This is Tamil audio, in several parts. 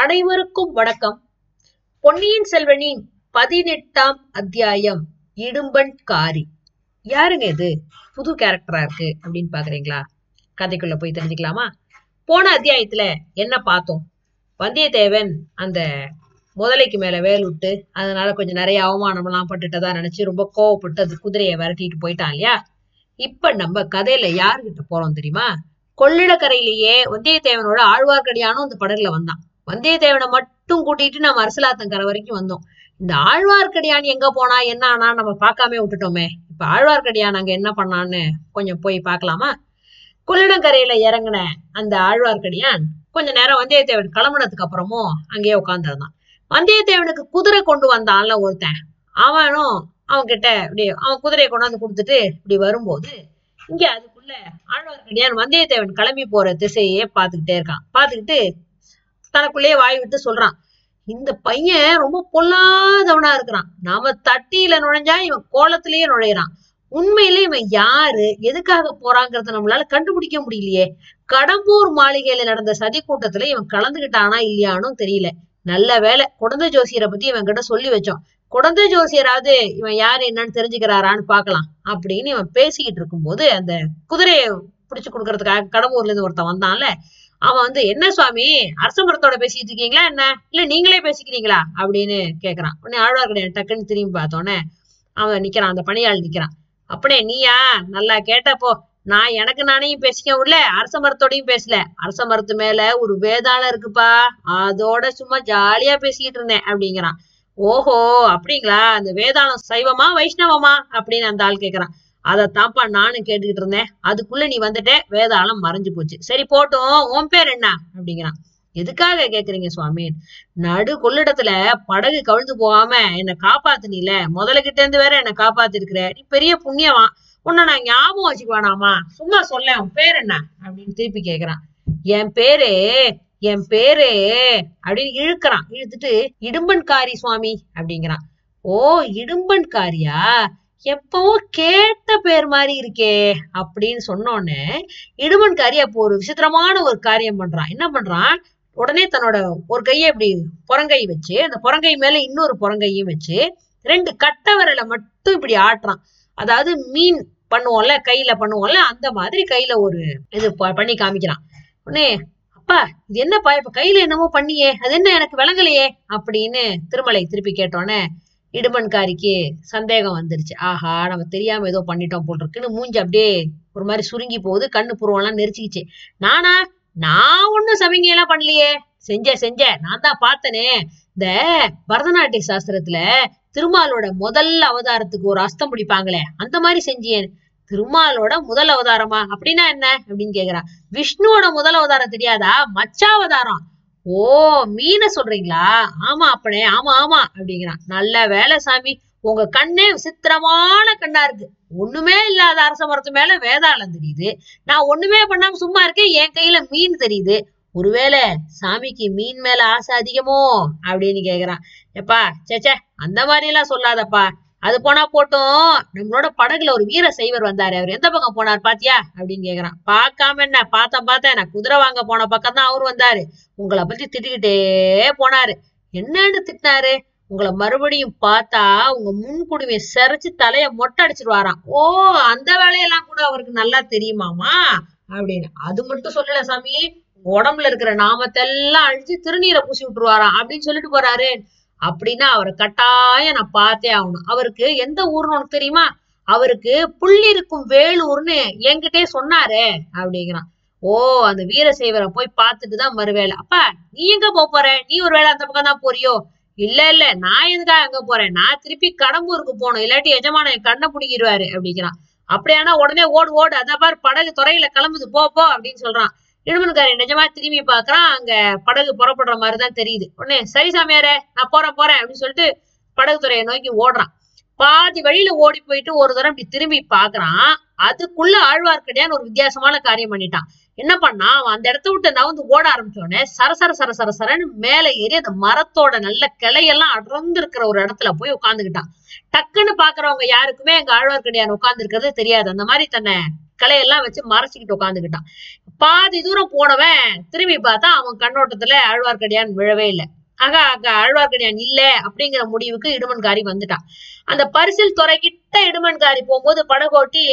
அனைவருக்கும் வணக்கம். பொன்னியின் செல்வனின் பதினெட்டாம் அத்தியாயம் இடும்பன் காரி. யாருங்க இது? புது கேரக்டரா இருக்கு அப்படின்னு பாக்குறீங்களா? கதைக்குள்ள போய் தெரிஞ்சுக்கலாமா? போன அத்தியாயத்துல என்ன பார்த்தோம்? வந்தியத்தேவன் அந்த முதலைக்கு மேல வேல் விட்டு அதனால கொஞ்சம் நிறைய அவமானம் எல்லாம் பட்டுட்டதா நினைச்சு ரொம்ப கோவப்பட்டு அது குதிரையை விரட்டிட்டு போயிட்டான் இல்லையா? இப்ப நம்ம கதையில யாருகிட்ட போறோம் தெரியுமா? கொள்ளிடக்கரையிலேயே வந்தியத்தேவனோட ஆழ்வார்க்கடியானும் அந்த படகுல வந்தான். வந்தியத்தேவனை மட்டும் கூட்டிட்டு நம்ம அரசலாத்தங்கரை வரைக்கும் வந்தோம். இந்த ஆழ்வார்க்கடியான் எங்க போனா என்ன ஆனா நம்ம பார்க்காம விட்டுட்டோமே. இப்ப ஆழ்வார்க்கடியான் அங்க என்ன பண்ணான்னு கொஞ்சம் போய் பார்க்கலாமா? கொள்ளிடங்கரையில இறங்கின அந்த ஆழ்வார்க்கடியான் கொஞ்ச நேரம் வந்தியத்தேவன் கிளம்புனதுக்கு அப்புறமும் அங்கேயே உட்காந்துருந்தான் வந்தியத்தேவனுக்கு குதிரை கொண்டு வந்தான்ல ஒருத்தன். அவனும் அவன் கிட்ட இப்படி அவன் குதிரையை கொண்டாந்து கொடுத்துட்டு இப்படி வரும்போது இங்க அதுக்குள்ள ஆழ்வார்க்கடியான் வந்தியத்தேவன் கிளம்பி போற திசையே பார்த்துக்கிட்டே இருக்கான். பாத்துக்கிட்டு தனக்குள்ளேயே வாய் விட்டு சொல்றான். இந்த பையன் ரொம்ப பொல்லாதவனா இருக்கிறான். நாம தட்டியில நுழைஞ்சா இவன் கோலத்திலேயே நுழையிறான். உண்மையிலே இவன் யாரு? எதுக்காக போறாங்கிறத நம்மளால கண்டுபிடிக்க முடியலையே. கடம்பூர் மாளிகையில நடந்த சதி கூட்டத்துல இவன் கலந்துகிட்டானா இல்லையானும் தெரியல. நல்ல வேலை குழந்தை ஜோசியரை பத்தி இவன் கிட்ட சொல்லி வச்சோம். குழந்தை ஜோசியராவது இவன் யாரு என்னன்னு தெரிஞ்சுக்கிறாரான்னு பாக்கலாம் அப்படின்னு இவன் பேசிக்கிட்டு இருக்கும்போது அந்த குதிரையை பிடிச்சு கொடுக்கறதுக்காக கடம்பூர்ல இருந்து ஒருத்தன் வந்தான்ல அவன் வந்து என்ன சுவாமி? அரச மரத்தோட பேசிட்டு இருக்கீங்களா என்ன? இல்ல நீங்களே பேசிக்கிறீங்களா? அப்படின்னு கேக்குறான். உடனே ஆழ்வார்க்கடியான் டக்குன்னு திரும்பி பார்த்தோன்னே அவன் நிக்கிறான் அந்த பணியாள் நிக்கிறான். அப்படியே நீயா? நல்லா கேட்டப்போ நான் எனக்கு நானையும் பேசிக்க உள்ள அரச மரத்தோடையும் பேசல. அரச மரத்து மேல ஒரு வேதாளம் இருக்குப்பா. அதோட சும்மா ஜாலியா பேசிக்கிட்டு இருந்தேன் அப்படிங்கிறான். ஓஹோ அப்படிங்களா? அந்த வேதாளம் சைவமா வைஷ்ணவமா? அப்படின்னு அந்த ஆள் கேக்குறான். அதைத்தாப்பா நானும் கேட்டுக்கிட்டு இருந்தேன். அதுக்குள்ள நீ வந்துட்ட வேதாளம் மறைஞ்சு போச்சு. சரி போட்டோம். உன் பேர் என்ன? அப்படிங்கிறான். எதுக்காக கேக்குறீங்க சுவாமி? நடு கொள்ளிடத்துல படகு கவிழ்ந்து போகாம என்னை காப்பாத்துனீல. முதல்ல கிட்ட இருந்து வேற என்ன காப்பாத்திருக்கிற. நீ பெரிய புண்ணியவான். உன்னை நான் ஞாபகம் வச்சுக்க வேணாமா சும்மா சொல்ல உன் பேர் என்ன? அப்படின்னு திருப்பி கேக்குறான். என் பேரு என் பேரு அப்படின்னு இழுக்கிறான். இழுத்துட்டு இடும்பன்காரி சுவாமி அப்படிங்கிறான். ஓ இடும்பன்காரியா? எப்பவோ கேட்ட பேர் மாதிரி இருக்கே அப்படின்னு சொன்னோடனே இடுமன்காரி அப்போ ஒரு விசித்திரமான ஒரு காரியம் பண்றான். என்ன பண்றான்? உடனே தன்னோட ஒரு கையை இப்படி புறங்கை வச்சு அந்த புறங்கை மேல இன்னொரு புறங்கையும் வச்சு ரெண்டு கட்ட விரலை மட்டும் இப்படி ஆட்டுறான். அதாவது மீன் பண்ணுவோம்ல கையில பண்ணுவோம்ல அந்த மாதிரி கையில ஒரு இது ப- பண்ணி காமிக்கிறான். உடனே அப்பா இது என்னப்பா? இப்ப கையில என்னமோ பண்ணியே அது என்ன எனக்கு விளங்கலையே? அப்படின்னு திருமலை திருப்பி கேட்டோன்னே இடுமன்காரிக்கு சந்தேகம் வந்துருச்சு. ஆஹா நம்ம தெரியாம ஏதோ பண்ணிட்டோம் போல் இருக்குன்னு மூஞ்சி அப்படியே ஒரு மாதிரி சுருங்கி போகுது கண்ணு புருவம்லாம் நெரிச்சிக்கிச்சு. நானா? நான் ஒண்ணும் சமிகையெல்லாம் பண்ணலையே. செஞ்சேன் செஞ்சேன். நான் தான் பார்த்தனே. இந்த பரதநாட்டிய சாஸ்திரத்துல திருமாலோட முதல் அவதாரத்துக்கு ஒரு அஸ்தம் பிடிப்பாங்களே அந்த மாதிரி செஞ்சியேன் திருமாலோட முதல் அவதாரமா? அப்படின்னா என்ன? அப்படின்னு கேக்குறா. விஷ்ணுவோட முதல் அவதாரம் தெரியாதா? மச்சாவதாரம். ஓ மீனை சொல்றீங்களா? ஆமா அப்பனே ஆமா ஆமா அப்படிங்கிறான். நல்ல வேலை சாமி உங்க கண்ணே விசித்திரமான கண்ணா இருக்கு. ஒண்ணுமே இல்லாத அரச மரத்து மேல வேதாளம் தெரியுது. நான் ஒண்ணுமே பண்ணாம சும்மா இருக்கேன் என் கையில மீன் தெரியுது. ஒருவேளை சாமிக்கு மீன் மேல ஆசை அதிகமோ அப்படின்னு கேக்குறான். எப்பா சேச்சே அந்த மாதிரி எல்லாம் சொல்லாதப்பா. அது போனா போட்டும். நம்மளோட படகுல ஒரு வீர சைவர் வந்தாரு. அவர் எந்த பக்கம் போனார் பாத்தியா? அப்படின்னு கேக்குறான். பார்க்காம என்ன? பார்த்தேன் பார்த்தேன். நான் குதிரை வாங்க போன பக்கம் தான் அவரு வந்தாரு. உங்களை பத்தி திட்டிக்கிட்டே போனாரு. என்னன்னு திட்டினாரு? உங்களை மறுபடியும் பார்த்தா உங்க முன்குடுமையை சரிச்சு தலைய மொட்டை அடிச்சிருவாராம் ஓ அந்த வேலையெல்லாம் கூட அவருக்கு நல்லா தெரியுமாமா? அப்படின்னு. அது மட்டும் சொல்லல சாமி. உடம்புல இருக்கிற நாமத்தெல்லாம் அழிச்சு திருநீரை பூசி விட்டுருவாராம் அப்படின்னு சொல்லிட்டு போறாரு. அப்படின்னா அவரை கட்டாயம் நான் பார்த்தே ஆகணும். அவருக்கு எந்த ஊர்னு உனக்கு தெரியுமா? அவருக்கு புள்ளிருக்கும் வேலூர்னு என்கிட்டயே சொன்னாரே அப்படிங்கிறான். ஓ அந்த வீரசைவரை போய் பார்த்துட்டு தான் மறுவேலை அப்பா நீ எங்க போற? நீ ஒரு வேளை அந்த பக்கம் தான் போறியோ? இல்ல இல்ல நான் எதுக்காக அங்க போறேன்? நான் திருப்பி கடம்பூருக்கு போகணும். இல்லாட்டி எஜமான என் கண்ணை பிடிக்கிடுவாரு அப்படிங்கிறான். அப்படியானா உடனே ஓடு ஓடு. அதான் பாரு படகு துறையில கிளம்புது. போ போ அப்படின்னு சொல்றான். இடுமன்காரி நிஜமா திரும்பி பாக்குறான் அங்க படகு புறப்படுற மாதிரிதான் தெரியுது. உடனே சரி சாமியாரே நான் போறேன் போறேன் அப்படின்னு சொல்லிட்டு படகு துறையை நோக்கி ஓடுறான். பாதி வழியில ஓடி போயிட்டு ஒரு தடவை இப்படி திரும்பி பாக்குறான் அதுக்குள்ள ஆழ்வார்க்கடியான்னு ஒரு வித்தியாசமான காரியம் பண்ணிட்டான். என்ன பண்ணா அவன் அந்த இடத்த விட்டு நவுந்து ஓட ஆரம்பிச்சோடனே சரசர சர சரசரன்னு மேல ஏறி அந்த மரத்தோட நல்ல கிளையெல்லாம் அடர்ந்து இருக்கிற ஒரு இடத்துல போய் உட்காந்துக்கிட்டான் டக்குன்னு பாக்குறவங்க யாருக்குமே எங்க ஆழ்வார்க்கடியான் உட்கார்ந்து இருக்கிறது தெரியாது. அந்த மாதிரி தன்னை கிளையெல்லாம் வச்சு மறைச்சிக்கிட்டு உட்காந்துக்கிட்டான் பாதி தூரம் போனவன் திரும்பி பார்த்தா அவன் கண்ணோட்டத்துல ஆழ்வார்க்கடியான் விழவே இல்லை. ஆக அங்க ஆழ்வார்க்கடியான் இல்ல அப்படிங்கிற முடிவுக்கு இடுமன்காரி வந்துட்டான். அந்த பரிசில் துறை கிட்ட இடுமன்காரி போகும்போது படகோட்டி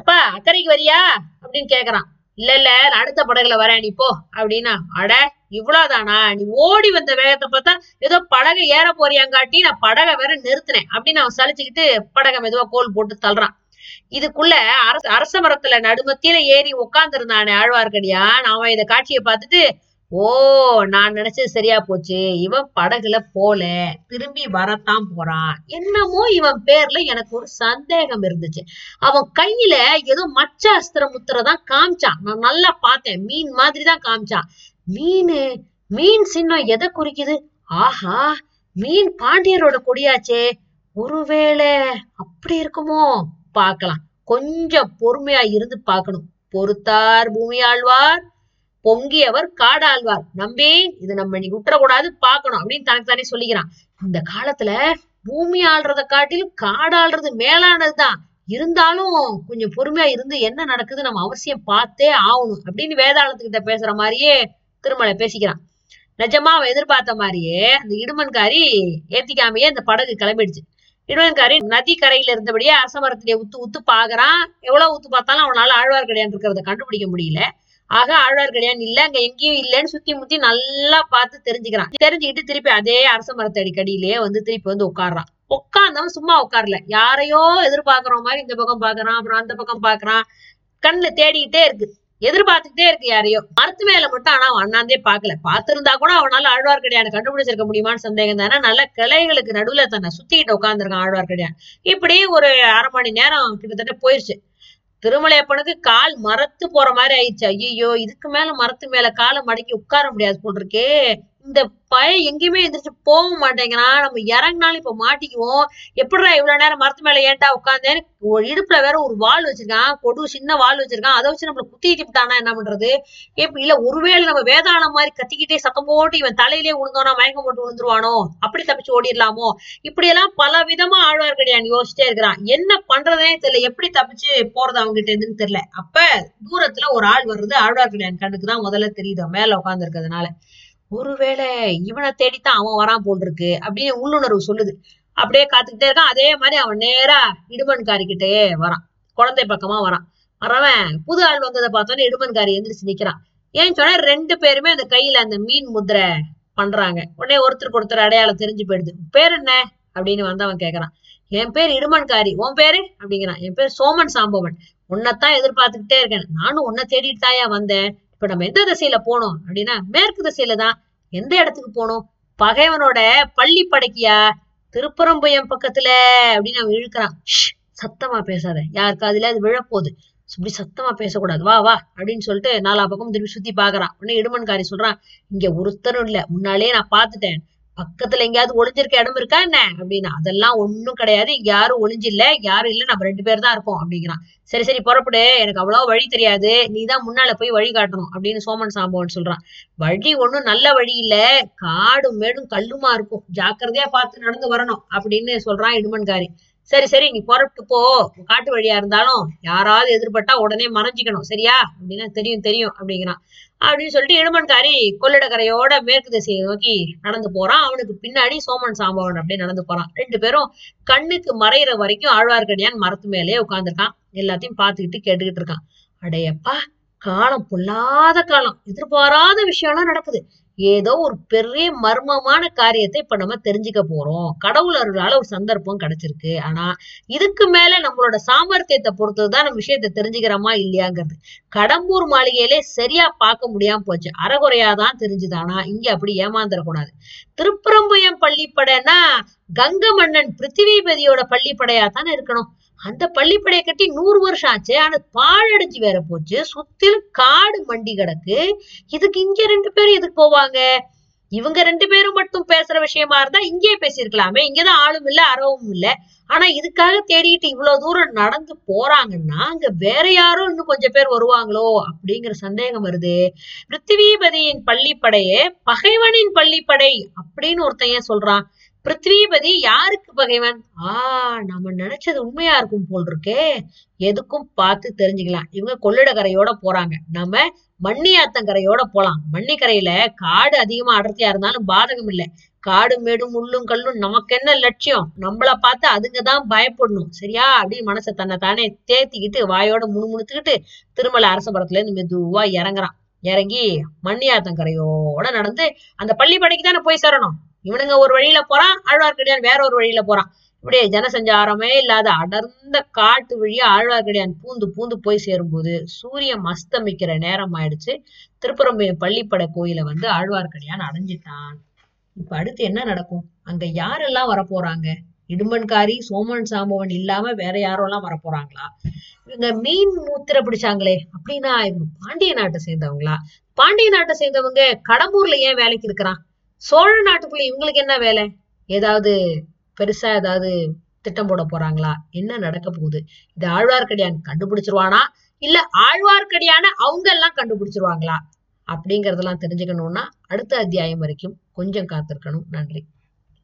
எப்பா அக்கறைக்கு வரியா? அப்படின்னு கேக்குறான். இல்ல இல்ல நான் அடுத்த படகுல வரேன் நீ போ அப்படின்னா அட இவ்வளவுதானா? நீ ஓடி வந்த வேகத்தை பார்த்தா ஏதோ படகு ஏற போறியாங்காட்டி நான் படகை வேற நிறுத்தினேன் அப்படின்னு அவன் சலிச்சுக்கிட்டு படகை மெதுவா கோல் போட்டு தள்ளுறான். இதுக்குள்ள அரச அரச மரத்துல நடுமத்தியில ஏறி உட்கார்ந்து இருந்தானே ஆழ்வார்க்கடியான் அவன் இத காட்சியை பார்த்துட்டு ஓ நான் நினைச்சது சரியா போச்சு. இவன் படகுல போல திரும்பி வரத்தான் போறான். என்னமோ இவன் பேர்ல எனக்கு ஒரு சந்தேகம் இருந்துச்சு. அவன் கையில ஏதோ மச்ச அஸ்திர முத்திரதான் காமிச்சான். நான் நல்லா பார்த்தேன். மீன் மாதிரி தான் காமிச்சான். மீனு மீன் சின்னம் எதை குறிக்குது? ஆஹா மீன் பாண்டியரோட கொடியாச்சே. ஒருவேளை அப்படி இருக்குமோ? பார்க்கலாம். கொஞ்சம் பொறுமையா இருந்து பார்க்கணும். பொறுத்தார் பூமி ஆழ்வார் பொங்கியவர் காடாழ்வார். நம்பி இது நம்ம இன்னைக்கு விட்டுறக்கூடாது பார்க்கணும் அப்படின்னு தனக்கு தானே சொல்லிக்கிறான். இந்த காலத்துல பூமி ஆள்றத காட்டிலும் காடாள்றது மேலானதுதான். இருந்தாலும் கொஞ்சம் பொறுமையா இருந்து என்ன நடக்குது நம்ம அவசியம் பார்த்தே ஆகணும் அப்படின்னு வேதாளத்துக்கிட்ட பேசுற மாதிரியே திருமலை பேசிக்கிறான். நிஜமா அவன் எதிர்பார்த்த மாதிரியே அந்த இடுமன்காரி ஏத்திக்காமையே அந்த படகு கிளம்பிடுச்சு. இடுவன்காரி நதி கரையில இருந்தபடியே அரசமரத்திலே உத்து உத்து பாக்குறான். எவ்வளவு உத்து பார்த்தாலும் அவனால ஆழ்வார்க்கடியான் இருக்கிறத கண்டுபிடிக்க முடியல. ஆக ஆழ்வார்க்கடியான் இல்ல அங்க எங்கேயும் இல்லைன்னு சுத்தி முத்தி நல்லா பார்த்து தெரிஞ்சுக்கிறான். தெரிஞ்சுக்கிட்டு திருப்பி அதே அரச மரத்தடி கடியிலேயே வந்து திருப்பி வந்து உட்கார்றான். உட்கார்ந்தவன் சும்மா உட்காரல. யாரையோ எதிர்பார்க்கிற மாதிரி இந்த பக்கம் பாக்குறான் அப்புறம் அந்த பக்கம் பாக்குறான். கண்ணுல தேடிக்கிட்டே இருக்கு. எதிர்பார்த்துக்கிட்டே இருக்கு யாரையோ. மருத்து மேல மட்டும் ஆனா அவன் அண்ணாந்தே பாக்கல பாத்திருந்தா கூட அவனால ஆழ்வார்க்கடியான கண்டுபிடிச்சிருக்க முடியுமான்னு சந்தேகம் தானே. நல்ல கிளைகளுக்கு நடுவுல தன்னை சுத்திக்கிட்டு உட்காந்துருக்கான் ஆழ்வார்க்கடியான் இப்படி ஒரு அரை மணி நேரம் கிட்டத்தட்ட போயிருச்சு. திருமலையப்பனுக்கு கால் மரத்து போற மாதிரி ஆயிடுச்சு. ஐயோ இதுக்கு மேல மரத்து மேல காலை மடக்கி உட்கார முடியாது போல் இருக்கே. இந்த பையன் எங்கேயுமே எந்திரிச்சு போக மாட்டேங்கிறான் நம்ம இறங்கினாலும் இப்ப மாட்டிக்குவோம். எப்படிடா இவ்வளவு நேரம் மரத்து மேல ஏன்டா உட்காந்தேன்னு ஒரு இடுப்புல வேற ஒரு வால் வச்சிருக்கான். கொடு சின்ன வால் வச்சிருக்கான். அதை வச்சு நம்மள குத்திட்டு விட்டானா என்ன பண்றது? இப்ப இல்ல ஒருவேளை நம்ம வேதாளம் மாதிரி கத்திக்கிட்டே சத்தம் போட்டு இவன் தலையிலே விழுந்தோனா மயக்கம் போட்டு விழுந்துருவானோ அப்படி தப்பிச்சு ஓடிடலாமோ? இப்படி எல்லாம் பல விதமா ஆழ்வார்க்கடியான் யோசிச்சிட்டே இருக்கிறான். என்ன பண்றதே தெரியல. எப்படி தப்பிச்சு போறது அவங்க கிட்ட எதுன்னு தெரியல. அப்ப தூரத்துல ஒரு ஆள் வருது. ஆழ்வார்க்கடியான் கண்ணுக்கு தான் முதல்ல தெரியுது. மேல உட்கார்ந்து இருக்கிறதுனால ஒருவேளை இவனை தேடித்தான் அவன் வரான் போல் இருக்கு அப்படின்னு உள்ளுணர்வு சொல்லுது. அப்படியே காத்துக்கிட்டே இருக்கான். அதே மாதிரி அவன் நேரா இடுமன்காரிக்கிட்டே வரான். குழந்தை பக்கமா வரான். வரவன் புது ஆள் வந்ததை பார்த்தோன்னே இடுமன்காரி எந்திரிச்சு நிக்கிறான். ஏன் சொன்னா ரெண்டு பேருமே அந்த கையில அந்த மீன் முதிரை பண்றாங்க. உடனே ஒருத்தருக்கு ஒருத்தர் அடையாளம் தெரிஞ்சு போயிடுது. பேர் என்ன? அப்படின்னு வந்தவன் கேக்குறான். என் பேர் இடுமன்காரி உன் பேரு? அப்படிங்கிறான். என் பேர் சோமன் சாம்பவன். உன்னைத்தான் எதிர்பார்த்துக்கிட்டே இருக்கேன். நானும் உன்னை தேடிட்டு தாயா வந்தேன். இப்ப நம்ம எந்த திசையில போனோம் அப்படின்னா மேற்கு திசையில தான் எந்த இடத்துக்கு போனோம்? பகைவனோட பள்ளி படைக்கியா திருப்பரம்பயம் பக்கத்துல அப்படின்னு அவன் இழுக்கிறான். சத்தமா பேசாத. யாருக்கு அதுல அது விழப்போகுது. இப்படி சத்தமா பேசக்கூடாது. வா வா அப்படின்னு சொல்லிட்டு நாலா பக்கம் திரும்பி சுத்தி பாக்குறான். உடனே இடுமன்காரி சொல்றான் இங்க ஒருத்தரும் இல்ல. முன்னாலே நான் பாத்துட்டேன் பக்கத்துல எங்கேயாவது ஒளிஞ்சிருக்க இடம் இருக்கா என்ன? அப்படின்னா அதெல்லாம் ஒண்ணும் கிடையாது. இங்க யாரும் ஒளிஞ்சு இல்ல யாரும் இல்ல நம்ம ரெண்டு பேர் தான் இருக்கோம் அப்படிங்கிறான். சரி சரி புறப்படு. எனக்கு அவ்வளவு வழி தெரியாது. நீ தான் முன்னால போய் வழி காட்டணும் அப்படின்னு சோமன் சாம்பவன் சொல்றான். வழி ஒண்ணும் நல்ல வழி இல்ல. காடும் மேடும் கல்லுமா இருக்கும். ஜாக்கிரதையா பார்த்து நடந்து வரணும் அப்படின்னு சொல்றான் இடுமன்காரி. சரி சரி நீ புறப்பட்டு போ. காட்டு வழியா இருந்தாலும் யாராவது எதிர்பட்டா உடனே மறைஞ்சிக்கணும் சரியா? அப்படின்னா தெரியும் தெரியும் அப்படிங்கிறான். அப்படின்னு சொல்லிட்டு இடுமன்காரி கொள்ளிடக்கரையோட மேற்கு திசையை நோக்கி நடந்து போறான். அவனுக்கு பின்னாடி சோமன் சாம்பவன் அப்படியே நடந்து போறான். ரெண்டு பேரும் கண்ணுக்கு மறையிற வரைக்கும் ஆழ்வார்க்கடியான் மரத்து மேலேயே உட்காந்துருக்கான் எல்லாத்தையும் பார்த்துக்கிட்டு கேட்டுக்கிட்டு இருக்கான். அடையப்பா காலம் பொல்லாத காலம். எதிர்பாராத விஷயம்லாம் நடக்குது. ஏதோ ஒரு பெரிய மர்மமான காரியத்தை இப்ப நம்ம தெரிஞ்சுக்க போறோம். கடவுள் அருளால ஒரு சந்தர்ப்பம் கிடைச்சிருக்கு. ஆனா இதுக்கு மேல நம்மளோட சாமர்த்தியத்தை பொறுத்ததுதான் நம்ம விஷயத்தை தெரிஞ்சுக்கிறோமா இல்லையாங்கிறது. கடம்பூர் மாளிகையிலே சரியா பார்க்க முடியாம போச்சு. அறகுறையாதான் தெரிஞ்சுது. ஆனா இங்க அப்படி ஏமாந்துடக்கூடாது. திருப்பரம்பயம் பள்ளிப்படைன்னா கங்க மன்னன் பிருத்திவிபதியோட பள்ளிப்படையா தானே இருக்கணும். அந்த பள்ளிப்படையை கட்டி நூறு வருஷம் ஆச்சு. ஆனா பாழடைஞ்சு வேற போச்சு. சுத்திலும் காடு மண்டி கிடக்கு. இதுக்கு இங்க ரெண்டு பேரும் எதுக்கு போவாங்க? இவங்க ரெண்டு பேரும் மட்டும் பேசுற விஷயமா இருந்தா இங்கேயே பேசியிருக்கலாமே. இங்கதான் ஆளும் இல்ல அறவும் இல்ல. ஆனா இதுக்காக தேடிட்டு இவ்வளவு தூரம் நடந்து போறாங்கன்னா அங்க வேற யாரும் இன்னும் கொஞ்சம் பேர் வருவாங்களோ அப்படிங்கிற சந்தேகம் வருது. பிருத்திவிபதியின் பள்ளிப்படையே பகைவனின் பள்ளிப்படை அப்படின்னு ஒருத்தன் ஏன் சொல்றான்? பிருத்விபதி யாருக்கு பகைவன்? ஆ நம்ம நினைச்சது உண்மையா இருக்கும் போல் இருக்கே எதுக்கும் பார்த்து தெரிஞ்சுக்கலாம். இவங்க கொள்ளிடக்கரையோட போறாங்க. நம்ம மண்ணியாத்தங்கரையோட போலாம். மண்ணிக்கரையில காடு அதிகமா அடர்த்தியா இருந்தாலும் பாதகம் இல்லை. காடு மேடும் முள்ளும் கல்லும் நமக்கு என்ன லட்சியம்? நம்மள பார்த்து அதுங்கதான் பயப்படணும். சரியா? அப்படின்னு மனசை தன்னை தானே தேத்திக்கிட்டு வாயோட முணுமுணுத்துக்கிட்டு திருமலை அரசபுரத்துல இருந்து மெதுவா இறங்குறான். இறங்கி மண்ணியாத்தங்கரையோட நடந்து அந்த பள்ளிப்படைக்கு தானே போய் சேரணும். இவனுங்க ஒரு வழியில போறான் ஆழ்வார்க்கடியான் வேற ஒரு வழியில போறான். இப்படியே ஜனசஞ்சாரமே இல்லாத அடர்ந்த காட்டு வழியா ஆழ்வார்க்கடியான் பூந்து பூந்து போய் சேரும்போது சூரியன் அஸ்தமிக்கிற நேரம் ஆயிடுச்சு. திருப்புறம்பயம் பள்ளிப்படை கோயில வந்து ஆழ்வார்க்கடியான் அடைஞ்சிட்டான். இப்ப அடுத்து என்ன நடக்கும்? அங்க யாரெல்லாம் வரப்போறாங்க? இடும்பன்காரி சோமன் சாம்பவன் இல்லாம வேற யாரும் எல்லாம் வரப்போறாங்களா? இவங்க மீன் மூத்திர பிடிச்சாங்களே அப்படின்னா இவங்க பாண்டிய நாட்டை சேர்ந்தவங்களா? பாண்டிய நாட்டை சேர்ந்தவங்க கடம்பூர்ல ஏன் வேலைக்கு இருக்கிறான்? சோழ நாட்டுக்குள்ள இவங்களுக்கு என்ன வேலை? ஏதாவது பெருசா ஏதாவது திட்டம் போட போறாங்களா? என்ன நடக்க போகுது? இது ஆழ்வார்க்கடியான் கண்டுபிடிச்சிருவானா? இல்ல ஆழ்வார்க்கடியான அவங்க எல்லாம் கண்டுபிடிச்சிருவாங்களா? அப்படிங்கறதெல்லாம் தெரிஞ்சுக்கணும்னா அடுத்த அத்தியாயம் வரைக்கும் கொஞ்சம் காத்திருக்கணும். நன்றி.